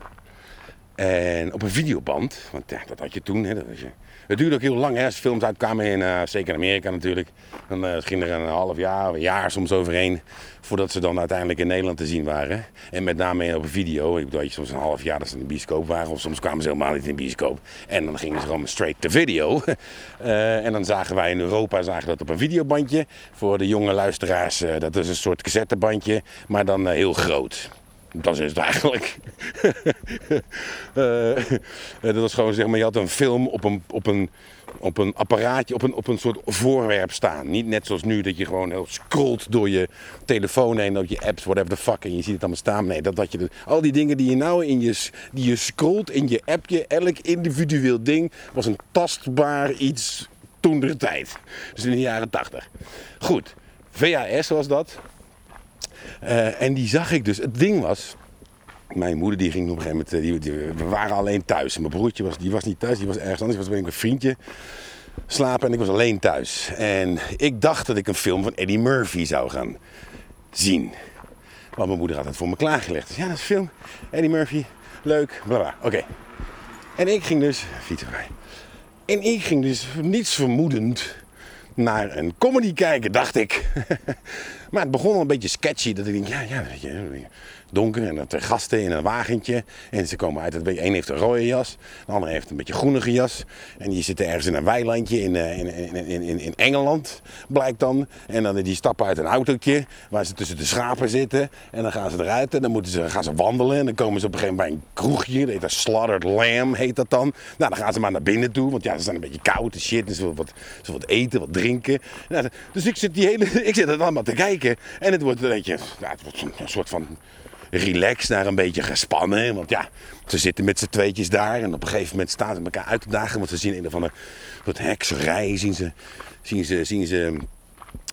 En op een videoband. Want ja, dat had je toen. Hè, dat je, het duurde ook heel lang hè, als films uitkwamen, in, uh, zeker in Amerika natuurlijk. Dan uh, ging er een half jaar, een jaar soms overheen voordat ze dan uiteindelijk in Nederland te zien waren. En met name op een video. Ik bedoel, je soms een half jaar dat ze in de bioscoop waren. Of soms kwamen ze helemaal niet in de bioscoop. En dan gingen ze gewoon straight to video. uh, en dan zagen wij in Europa zagen dat op een videobandje. Voor de jonge luisteraars, dat is een soort cassettebandje, maar dan heel groot. Dat is het eigenlijk. uh, dat was gewoon zeg maar, je had een film op een, op een, op een apparaatje, op een, op een soort voorwerp staan. Niet net zoals nu dat je gewoon heel scrolt door je telefoon heen, door je apps, whatever the fuck, en je ziet het allemaal staan. Nee, dat, dat je, al die dingen die je nou in je, die je scrolt in je appje, elk individueel ding, was een tastbaar iets toen de tijd. Dus in de jaren 80. Goed, VHS was dat. Eh, en die zag ik dus. Het ding was, mijn moeder die ging op een gegeven moment, die, die- we waren alleen thuis. Mijn broertje was, die was niet thuis, die was ergens anders. Was met een vriendje slapen en ik was alleen thuis. En ik dacht dat ik een film van Eddie Murphy zou gaan zien. Want mijn moeder had het voor me klaargelegd. Dus ja, dat is een film. Eddie Murphy, leuk, bla. Oké. En ik ging dus, fietsenvrij. En ik ging dus niets vermoedend naar een comedy kijken, dacht ik. maar het begon al een beetje sketchy. Dat ik denk, ja, ja, weet je, donker en dat er gasten in een wagentje. En ze komen uit, het één heeft een rode jas, de ander heeft een beetje groenige jas. En die zitten ergens in een weilandje in, eh, in, in, in, in, Engeland, blijkt dan. En dan die stappen uit een autootje waar ze tussen de schapen zitten. En dan gaan ze eruit en dan moeten ze, gaan ze wandelen. En dan komen ze op een gegeven moment bij een kroegje, dat heet dat Slaughtered Lamb, heet dat dan. Nou, dan gaan ze maar naar binnen toe, want ja, ze zijn een beetje koud en shit. En ze willen wat, wat eten, wat drinken. Nou, dus ik zit, die hele, ik zit het allemaal te kijken. En het wordt een beetje, ja, het wordt een soort van relaxed naar een beetje gespannen. Want ja, ze zitten met z'n tweetjes daar. En op een gegeven moment staan ze elkaar uit te dagen. Want ze zien een of andere soort hekserij. Zien ze, zien ze, zien ze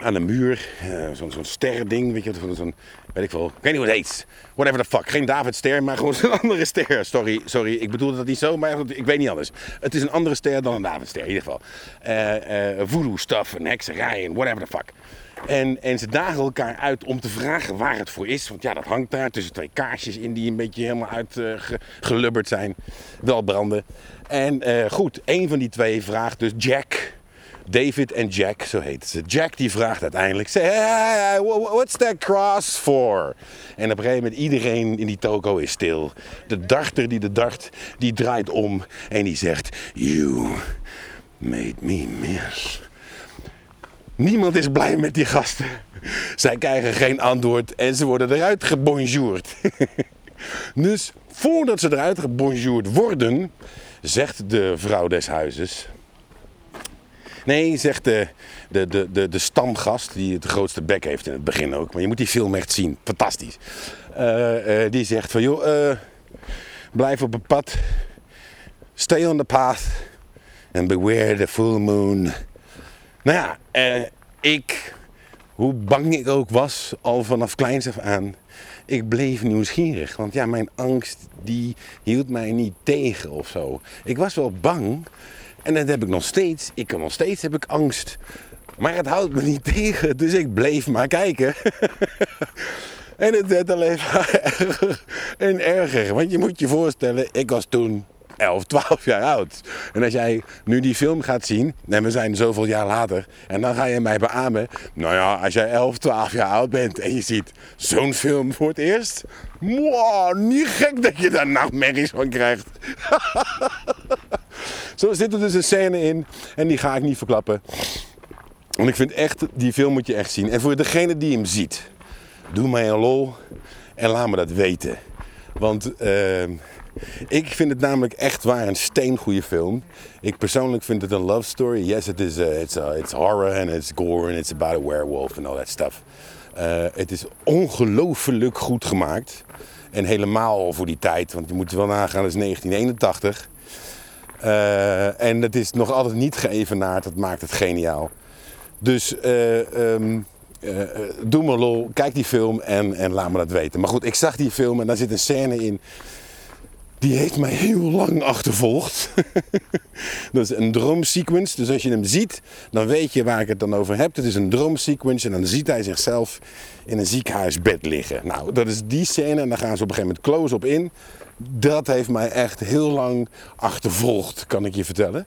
aan de muur. eh, zo'n zo'n sterrending. Weet je, zo'n, zo'n, weet ik. Ik weet niet hoe het heet. Whatever the fuck. Geen Davidster, maar gewoon zo'n andere ster. Sorry, sorry. Ik bedoelde dat niet zo, maar ik weet niet anders. Het is een andere ster dan een Davidster, in ieder geval. Eh eh voodoo stuff, een hekserij en whatever the fuck. En, en ze dagen elkaar uit om te vragen waar het voor is. Want ja, dat hangt daar tussen twee kaarsjes in die een beetje helemaal uitgelubberd zijn. Wel branden. En eh, goed, een van die twee vraagt dus Jack. David en Jack, zo heet ze. Jack die vraagt uiteindelijk, hey, wha- what's that cross for? En op een gegeven moment, iedereen in die toko is stil. De darter die de dart, die draait om en die zegt, you made me miss. Niemand is blij met die gasten. Zij krijgen geen antwoord en ze worden eruit gebonjourd. dus voordat ze eruit gebonjourd worden, zegt de vrouw des huizes... Nee, zegt de, de, de, de, de stamgast, die het grootste bek heeft in het begin ook. Maar je moet die film echt zien, fantastisch. Eh, eh, die zegt van, joh, eh, blijf op het pad. Stay on the path. And beware the full moon. Nou ja, eh, ik, hoe bang ik ook was, al vanaf kleins af aan, ik bleef nieuwsgierig. Want ja, mijn angst, die hield mij niet tegen of zo. Ik was wel bang, en dat heb ik nog steeds. Ik kan nog steeds, heb ik angst. Maar het houdt me niet tegen, dus ik bleef maar kijken. en het werd alleen maar erger en erger. Want je moet je voorstellen, ik was toen 11, 12 jaar oud. En als jij nu die film gaat zien, en we zijn zoveel jaar later, en dan ga je mij beamen. Nou ja, als jij 11, 12 jaar oud bent en je ziet zo'n film voor het eerst. Wow, niet gek dat je daar nachtmerries van krijgt. Zo zit er dus een scène in, en die ga ik niet verklappen. Want ik vind echt, die film moet je echt zien. En voor degene die hem ziet, doe mij een lol en laat me dat weten. Want eh, ik vind het namelijk echt waar een steengoede film. Ik persoonlijk vind het een love story. Yes, it is, uh, it's, uh, it's horror and it's gore and it's about a werewolf and all that stuff. Eh, het is ongelooflijk goed gemaakt. En helemaal voor die tijd, want je moet wel nagaan, dat is 1981. Eh, en het is nog altijd niet geëvenaard, dat maakt het geniaal. Dus eh, ehm, eh, eh, doe me lol, kijk die film en, en laat me dat weten. Maar goed, ik zag die film en daar zit een scène in. Die heeft mij heel lang achtervolgd. dat is een droomsequence. Dus als je hem ziet, dan weet je waar ik het dan over heb. Het is een droomsequence en dan ziet hij zichzelf in een ziekenhuisbed liggen. Nou, dat is die scène en daar gaan ze op een gegeven moment close op in. Dat heeft mij echt heel lang achtervolgd, kan ik je vertellen.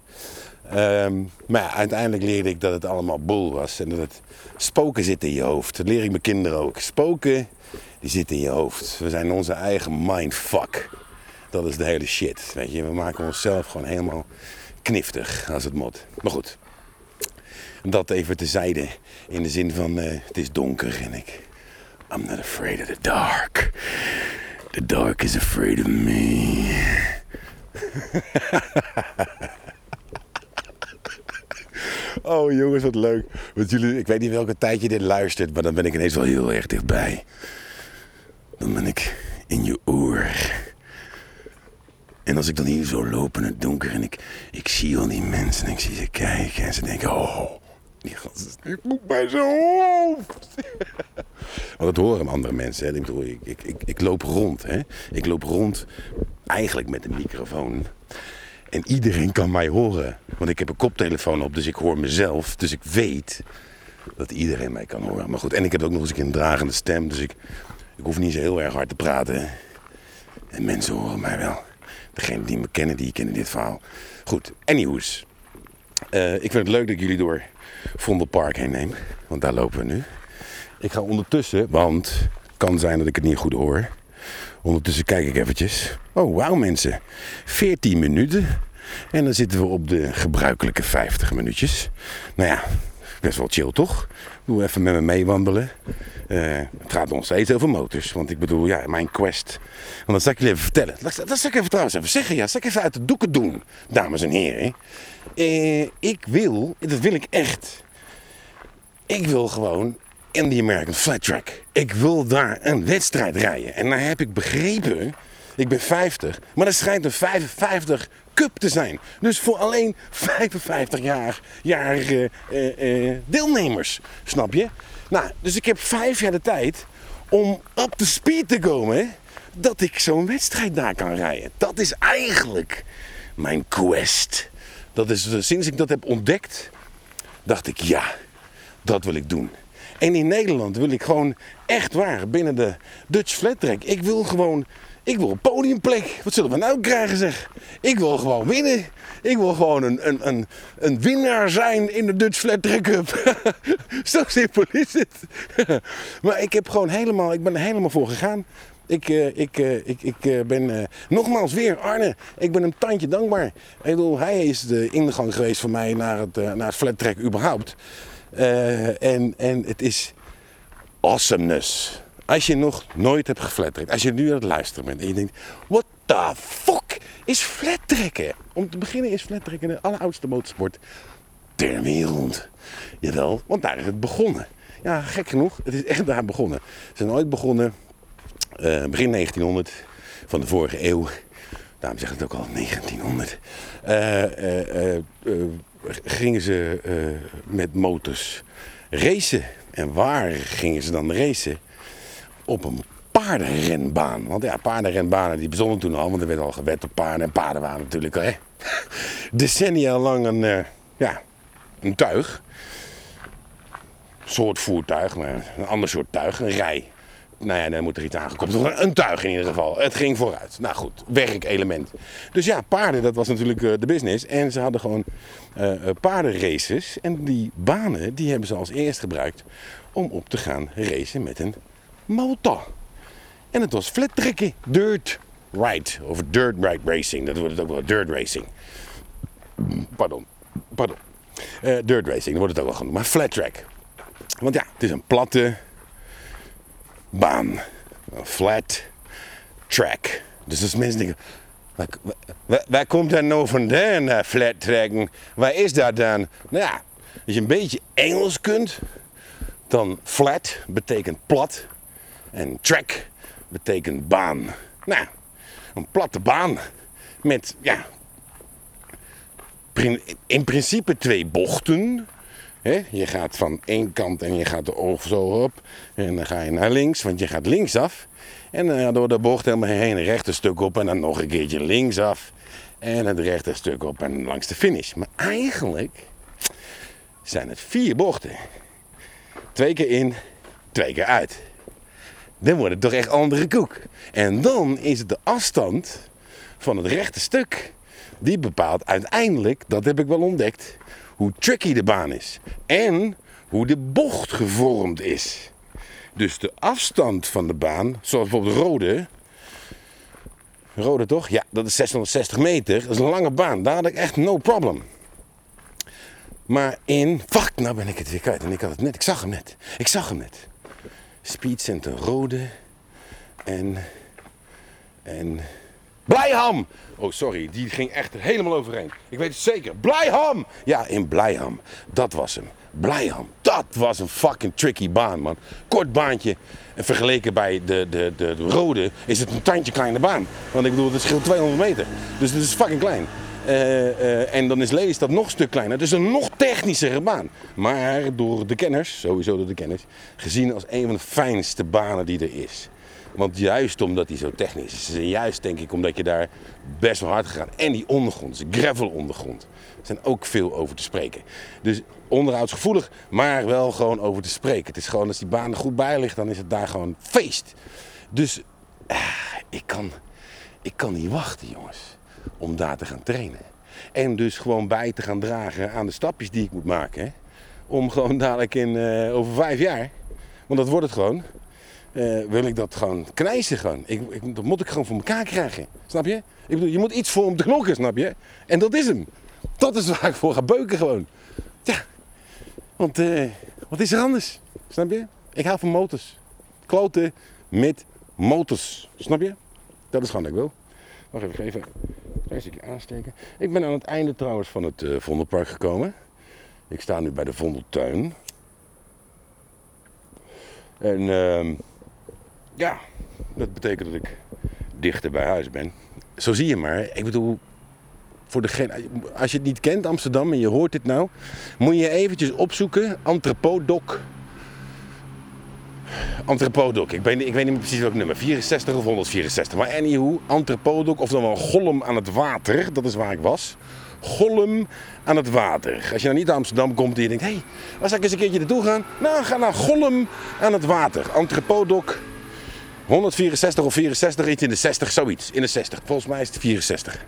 Ehm, maar ja, uiteindelijk leerde ik dat het allemaal boel was. En dat het spoken zit in je hoofd. Dat leer ik mijn kinderen ook. Spoken, die zitten in je hoofd. We zijn onze eigen mindfuck. Dat is de hele shit. Weet je, we maken onszelf gewoon helemaal kniftig als het moet. Maar goed, dat even tezijde. In de zin van, eh, het is donker en ik... I'm not afraid of the dark. The dark is afraid of me. Oh jongens, wat leuk. Want jullie, ik weet niet welke tijd je dit luistert, maar dan ben ik ineens wel heel erg dichtbij. Dan ben ik in je oor. En als ik dan hier zo loop in het donker en ik, ik zie al die mensen en ik zie ze kijken en ze denken, oh, die gast is goed bij zijn hoofd. Want dat horen andere mensen. Hè. Ik, ik, ik, ik, ik loop rond. Hè. Ik loop rond eigenlijk met een microfoon. En iedereen kan mij horen. Want ik heb een koptelefoon op, dus ik hoor mezelf. Dus ik weet dat iedereen mij kan horen. Maar goed, en ik heb ook nog eens een dragende stem. Dus ik, ik hoef niet zo heel erg hard te praten. En mensen horen mij wel. Degenen die me kennen, die kennen dit verhaal. Goed, anyhows. Uh, ik vind het leuk dat ik jullie door Vondelpark heen neem. Want daar lopen we nu. Ik ga ondertussen, want het kan zijn dat ik het niet goed hoor. Ondertussen kijk ik eventjes. Oh, wauw mensen. 14 minuten. En dan zitten we op de gebruikelijke 50 minuutjes. Nou ja, best wel chill toch? Doe even met me meewandelen. Uh, het gaat nog steeds over motors. Want ik bedoel, ja, mijn quest. Want dat zal ik jullie even vertellen. Dat, dat zal ik even trouwens even zeggen. Ja, dat zal ik even uit de doeken doen, dames en heren. Uh, ik wil, dat wil ik echt. Ik wil gewoon in de American Flat Track. Ik wil daar een wedstrijd rijden. En dan heb ik begrepen, ik ben 50, maar er schijnt een 55 Cup te zijn. Dus voor alleen 55 jaar, uh, uh, deelnemers, snap je? Nou, dus ik heb vijf jaar de tijd om op de speed te komen dat ik zo'n wedstrijd daar kan rijden. Dat is eigenlijk mijn quest. Dat is, sinds ik dat heb ontdekt, dacht ik ja, dat wil ik doen. En in Nederland wil ik gewoon echt waar binnen de Dutch Flat Track. Ik wil gewoon, ik wil een podiumplek. Wat zullen we nou krijgen zeg? Ik wil gewoon winnen. Ik wil gewoon een, een, een, een winnaar zijn in de Dutch Flat Track Cup. Zo simpel is het. maar ik heb gewoon helemaal, ik ben er helemaal voor gegaan. Ik, uh, ik, uh, ik, ik uh, ben nogmaals weer Arne. Ik ben een tandje dankbaar. Ik bedoel, hij is de ingang geweest voor mij naar het, naar het flat track überhaupt. en, en het is awesomeness. Als je nog nooit hebt geflatterd, als je nu aan het luisteren bent en je denkt: what the fuck is flattrekken? Om te beginnen is flattrekken de alleroudste motorsport ter wereld. Jawel, want daar is het begonnen. Ja, gek genoeg, het is echt daar begonnen. Ze zijn ooit begonnen uh, begin 1900 van de vorige eeuw. Daarom zeg ik het ook al 1900. Uh, uh, gingen ze met motors racen. En waar gingen ze dan racen? Op een paardenrenbaan. Want ja, paardenrenbanen die bestonden toen al, want er werd al gewet op paarden. En paarden waren natuurlijk hè, decennia lang een, ja, een tuig. Soort voertuig, maar een ander soort tuig, een rij nou ja, dan moet er iets aangekomen. Een tuig in ieder geval. Het ging vooruit. Nou goed, werkelement. Dus ja, paarden, dat was natuurlijk uh, de business. En ze hadden gewoon uh, paardenraces. En die banen, die hebben ze als eerst gebruikt om op te gaan racen met een motor. En het was flat trekken, dirt ride. Of dirt ride racing, dat wordt het ook wel, dirt racing. Pardon, pardon. Uh, dirt racing, dat wordt het ook wel genoemd. Maar flat track. Want ja, het is een platte baan. Een flat track. Dus als mensen denken, waar, komt dat nou vandaan, uh, flat tracken? Waar is dat dan? Nou ja, als je een beetje Engels kunt, dan flat betekent plat. En track betekent baan. Nou, een platte baan met, ja, in principe twee bochten. Je gaat van één kant en je gaat de oog zo op. En dan ga je naar links, want je gaat linksaf. En dan door de bocht helemaal heen, een rechte stuk op en dan nog een keertje linksaf. En het rechte stuk op en langs de finish. Maar eigenlijk zijn het vier bochten. Twee keer in, twee keer uit. Dan wordt het toch echt andere koek. En dan is het de afstand van het rechte stuk. Die bepaalt uiteindelijk, dat heb ik wel ontdekt, hoe tricky de baan is. En hoe de bocht gevormd is. Dus de afstand van de baan, zoals bijvoorbeeld Rode. Rode toch? Ja, dat is 660 meter. Dat is een lange baan. Daar had ik echt no problem. Maar in. Fuck, nou ben ik het weer kwijt. En ik had het net. Ik zag hem net. Ik zag hem net. Speed Center Rode. En. En. Blijham! Oh, sorry, die ging echt helemaal overheen. Ik weet het zeker. Blijham! Ja, in Blijham. Dat was hem. Blijham. Dat was een fucking tricky baan, man. Kort baantje. En vergeleken bij de, de, de, de rode is het een tandje kleine baan. Want ik bedoel, het scheelt 200 meter. Dus het is fucking klein. Eh, eh, en dan is Lelystad nog een stuk kleiner. Dus een nog technischere baan. Maar door de kenners, sowieso door de kenners, gezien als een van de fijnste banen die er is. Want juist omdat die zo technisch is. En juist denk ik omdat je daar best wel hard gegaan. En die ondergrond, de gravel ondergrond. Er zijn ook veel over te spreken. Dus onderhoudsgevoelig, maar wel gewoon over te spreken. Het is gewoon als die baan er goed bij ligt, dan is het daar gewoon feest. Dus ah, ik, kan, ik kan niet wachten, jongens, om daar te gaan trainen. En dus gewoon bij te gaan dragen aan de stapjes die ik moet maken. hè. Om gewoon dadelijk in, eh, over vijf jaar, want dat wordt het gewoon, eh, wil ik dat gewoon knijsen gewoon. Ik, ik, dat moet ik gewoon voor elkaar krijgen. Snap je? Ik bedoel, je moet iets voor om te knokken, snap je? En dat is hem. Dat is waar ik voor ga beuken gewoon. Ja, want eh, wat is er anders? Snap je? Ik hou van motors. Kloten met motors. Snap je? Dat is gewoon wat ik wil. Wacht even, even aansteken. Ik ben aan het einde trouwens van het eh, Vondelpark gekomen. Ik sta nu bij de Vondeltuin. En ehm, ja, dat betekent dat ik dichter bij huis ben. Zo zie je maar. Ik bedoel, voor degene, als je het niet kent, Amsterdam, en je hoort dit nou, moet je eventjes opzoeken. Entrepotdoc. Entrepotdoc. Ik, ben, ik weet niet meer precies welk nummer. 64 of 164. Maar anyhow, Entrepotdoc, of dan wel Gollum aan het water. Dat is waar ik was. Gollum aan het water. Als je nou niet naar Amsterdam komt en je denkt, hé, hey, waar zou ik eens een keertje naartoe gaan? Nou, ga naar Gollum aan het water. Entrepotdoc. 164 of 64, iets in de 60, zoiets. In de 60. Volgens mij is het 64.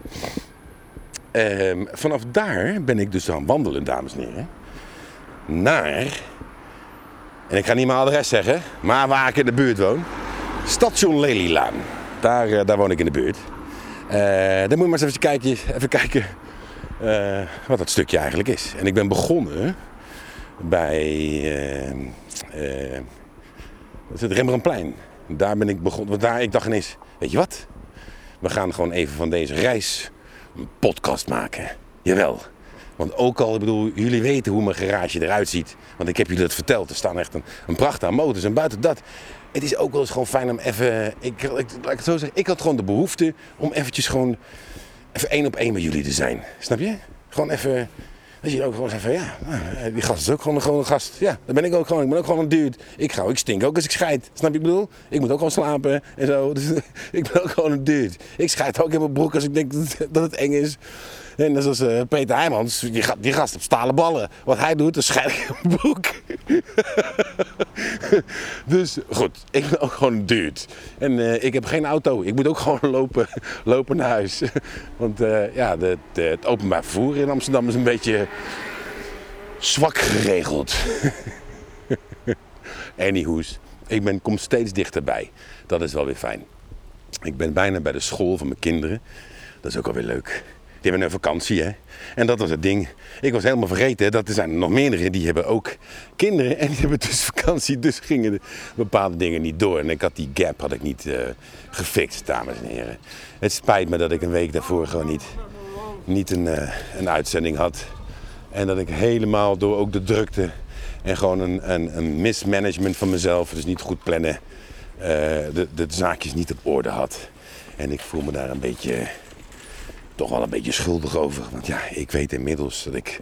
Ehm, vanaf daar ben ik dus aan wandelen, dames en heren. Naar, en ik ga niet mijn adres zeggen, maar waar ik in de buurt woon. Station Lelylaan. Daar, eh, daar woon ik in de buurt. Eh dan moet je maar eens even kijken, even kijken eh, wat dat stukje eigenlijk is. En ik ben begonnen bij wat is het Rembrandtplein. Daar ben ik begonnen. Daar, ik dacht ineens, weet je wat? We gaan gewoon even van deze reis een podcast maken. Jawel. Want ook al, ik bedoel, jullie weten hoe mijn garage eruit ziet. Want ik heb jullie dat verteld. Er staan echt een, een pracht aan motors. En buiten dat, het is ook wel eens gewoon fijn om even... Ik, ik, laat ik het zo zeggen, ik had gewoon de behoefte om eventjes gewoon... Even één op één met jullie te zijn. Snap je? Gewoon even... Dat je ook gewoon zegt van ja, nou, die gast is ook gewoon, een gast. Ja, dat ben ik ook gewoon. Ik ben ook gewoon een dude. Ik ga, ik stink ook als ik scheid. Snap je ik bedoel? Ik moet ook gewoon slapen en zo. Dus ik ben ook gewoon een dude. Ik scheid ook in mijn broek als ik denk dat het eng is. En net zoals eh, Peter Heijmans, die, die gast op stalen ballen. Wat hij doet, ik in mijn broek. dus goed, ik ben ook gewoon een dude. En eh, ik heb geen auto. Ik moet ook gewoon lopen, lopen naar huis. Want eh, ja, de, de- het openbaar vervoer in Amsterdam is een beetje zwak geregeld. Anyhoes, ik ben, kom steeds dichterbij. Dat is wel weer fijn. Ik ben bijna bij de school van mijn kinderen. Dat is ook alweer leuk. Die hebben een vakantie, hè. En dat was het ding. Ik was helemaal vergeten dat er zijn nog meerdere die hebben ook kinderen. En die hebben dus vakantie. Dus gingen de bepaalde dingen niet door. En ik had die gap had ik niet eh, gefixt, dames en heren. Het spijt me dat ik een week daarvoor gewoon niet, niet een, eh, een uitzending had. En dat ik helemaal door ook de drukte en gewoon een, een, een mismanagement van mezelf, dus niet goed plannen, eh, de, de zaakjes niet op orde had. En ik voel me daar een beetje, toch wel een beetje schuldig over. Want ja, ik weet inmiddels dat ik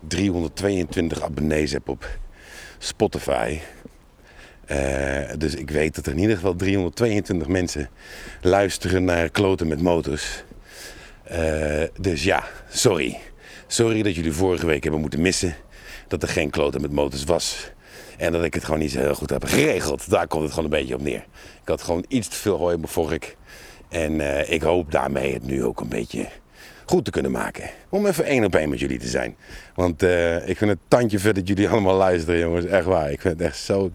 322 abonnees heb op Spotify. Eh, dus ik weet dat er in ieder geval 322 mensen luisteren naar Kloten met Motors. Eh, dus ja, sorry. Sorry dat jullie vorige week hebben moeten missen. Dat er geen kloten met motors was. En dat ik het gewoon niet zo heel goed heb geregeld. Daar komt het gewoon een beetje op neer. Ik had gewoon iets te veel hooi op mijn vork. En eh, ik hoop daarmee het nu ook een beetje goed te kunnen maken. Om even één op één met jullie te zijn. Want eh, ik vind het tandje vet dat jullie allemaal luisteren, jongens. Echt waar. Ik vind het echt zo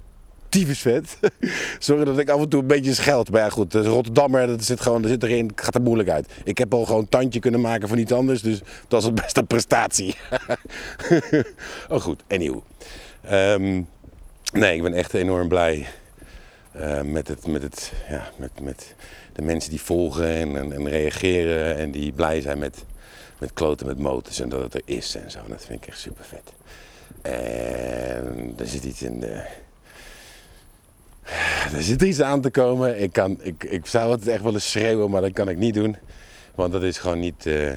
tyfus vet. Sorry dat ik af en toe een beetje scheld. Maar ja, goed, Rotterdammer, dat zit gewoon, dat zit erin, gaat er moeilijk uit. Ik heb al gewoon tandje kunnen maken van iets anders, dus dat is het beste prestatie. oh goed, anyhow. Ehm, nee, ik ben echt enorm blij eh, met, het, met, het, ja, met, met de mensen die volgen en, en, en reageren en die blij zijn met, met kloten met motors en dat het er is en zo. Dat vind ik echt super vet. En er zit iets in de, er zit iets aan te komen. Ik, kan, ik, ik zou het echt willen schreeuwen, maar dat kan ik niet doen. Want dat is gewoon niet, eh,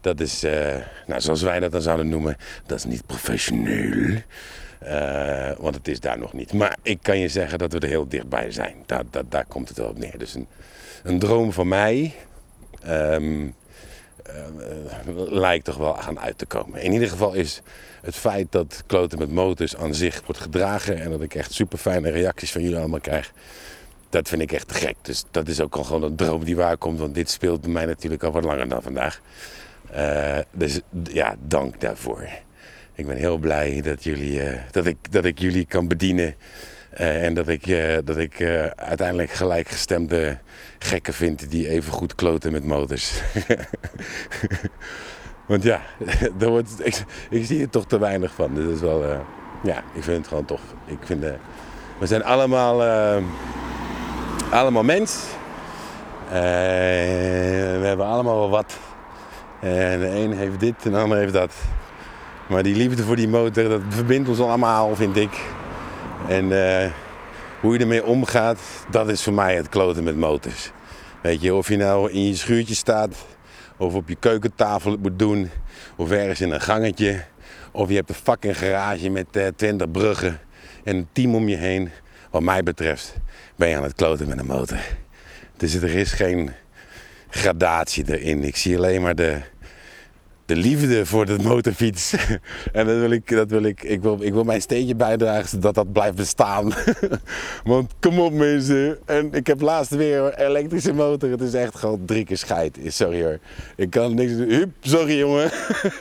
Dat is, eh, nou, zoals wij dat dan zouden noemen, dat is niet professioneel. Eh, want het is daar nog niet. Maar ik kan je zeggen dat we er heel dichtbij zijn. Daar, daar, komt het wel op neer. Dus een, een droom van mij ehm, eh, lijkt toch wel aan uit te komen. In ieder geval is het feit dat kloten met motors aan zich wordt gedragen en dat ik echt super fijne reacties van jullie allemaal krijg. Dat vind ik echt gek. Dus dat is ook al gewoon een droom die waar komt. Want dit speelt bij mij natuurlijk al wat langer dan vandaag. Eh, dus ja, dank daarvoor. Ik ben heel blij dat, jullie, eh, dat, ik, dat ik jullie kan bedienen. Eh, en dat ik, dat ik uiteindelijk gelijkgestemde gekken vind die even goed kloten met motors. Want ja, daar wordt, ik, zie er toch te weinig van. Dat is wel, ja, ik vind het gewoon tof. Ik vind, we zijn allemaal allemaal mens. Uh, we hebben allemaal wel wat. En de een heeft dit en de ander heeft dat. Maar die liefde voor die motor, dat verbindt ons allemaal, vind ik. En uh, hoe je ermee omgaat, dat is voor mij het kloten met motors. Weet je, of je nou in je schuurtje staat, of op je keukentafel het moet doen, of ergens in een gangetje, of je hebt een fucking garage met uh, 20 bruggen en een team om je heen. Wat mij betreft ben je aan het kloten met een motor. Dus er is geen gradatie erin. Ik zie alleen maar de, de liefde voor de motorfiets. en dat wil ik, dat wil ik, ik, wil, ik wil mijn steentje bijdragen zodat dat blijft bestaan. Want kom op mensen. En ik heb laatst weer elektrische motor. Het is echt gewoon drie keer scheid. Sorry hoor. Ik kan niks doen. Hup, sorry jongen.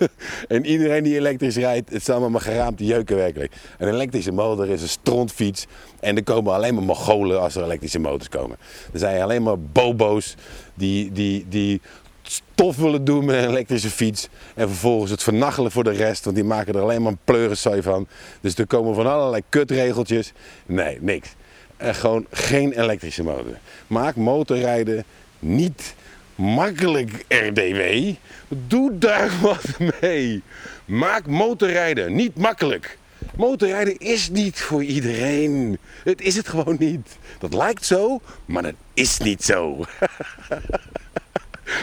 en iedereen die elektrisch rijdt, het zal me geraamd jeuken werkelijk. Een elektrische motor is een strontfiets. En er komen alleen maar mogolen als er elektrische motors komen. Er zijn alleen maar bobo's die, die, die stof willen doen met een elektrische fiets. En vervolgens het vernachelen voor de rest, want die maken er alleen maar een pleurensooi van. Dus er komen van allerlei kutregeltjes. Nee, niks. En gewoon geen elektrische motor. Maak motorrijden niet makkelijk, RDW. Doe daar wat mee. Maak motorrijden niet makkelijk. Motorrijden is niet voor iedereen. Het is het gewoon niet. Dat lijkt zo, maar dat is niet zo.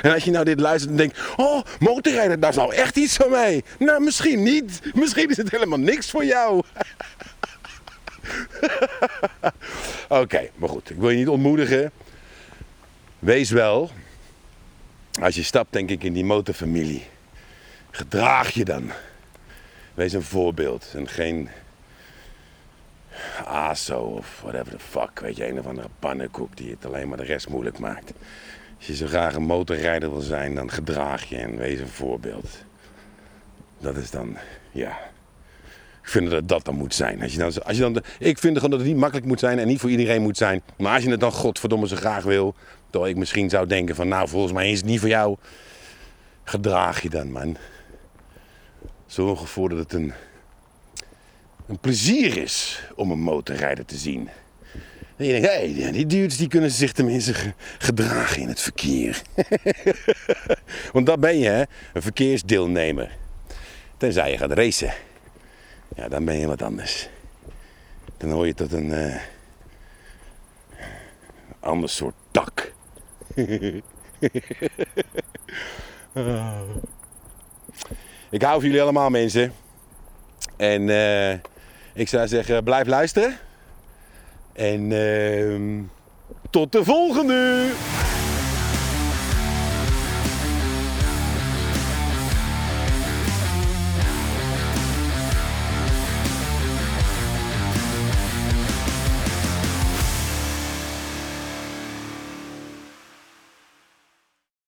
En als je nou dit luistert en denkt, oh, motorrijden, daar is nou echt iets van mij. Nou, misschien niet. Misschien is het helemaal niks voor jou. Oké, maar goed, ik wil je niet ontmoedigen. Wees wel, als je stapt denk ik in die motorfamilie, gedraag je dan. Wees een voorbeeld en geen ASO of whatever the fuck. Weet je, een of andere pannenkoek die het alleen maar de rest moeilijk maakt. Als je zo graag een motorrijder wil zijn, dan gedraag je en wees een voorbeeld. Dat is dan, ja. Ik vind dat dat dan moet zijn. Als je dan, als je dan, ik vind gewoon dat het niet makkelijk moet zijn en niet voor iedereen moet zijn. Maar als je het dan godverdomme zo graag wil, toch ik misschien zou denken van nou volgens mij is het niet voor jou. Gedraag je dan man. Zorg ervoor dat het een, een plezier is om een motorrijder te zien. En je denkt, hé, die dudes die kunnen zich tenminste gedragen in het verkeer. Want dat ben je, hè? een verkeersdeelnemer. Tenzij je gaat racen. Ja, dan ben je wat anders. Dan hoor je tot een uh, ander soort tak. Ik hou van jullie allemaal, mensen. En uh, ik zou zeggen, blijf luisteren. En uh, tot de volgende!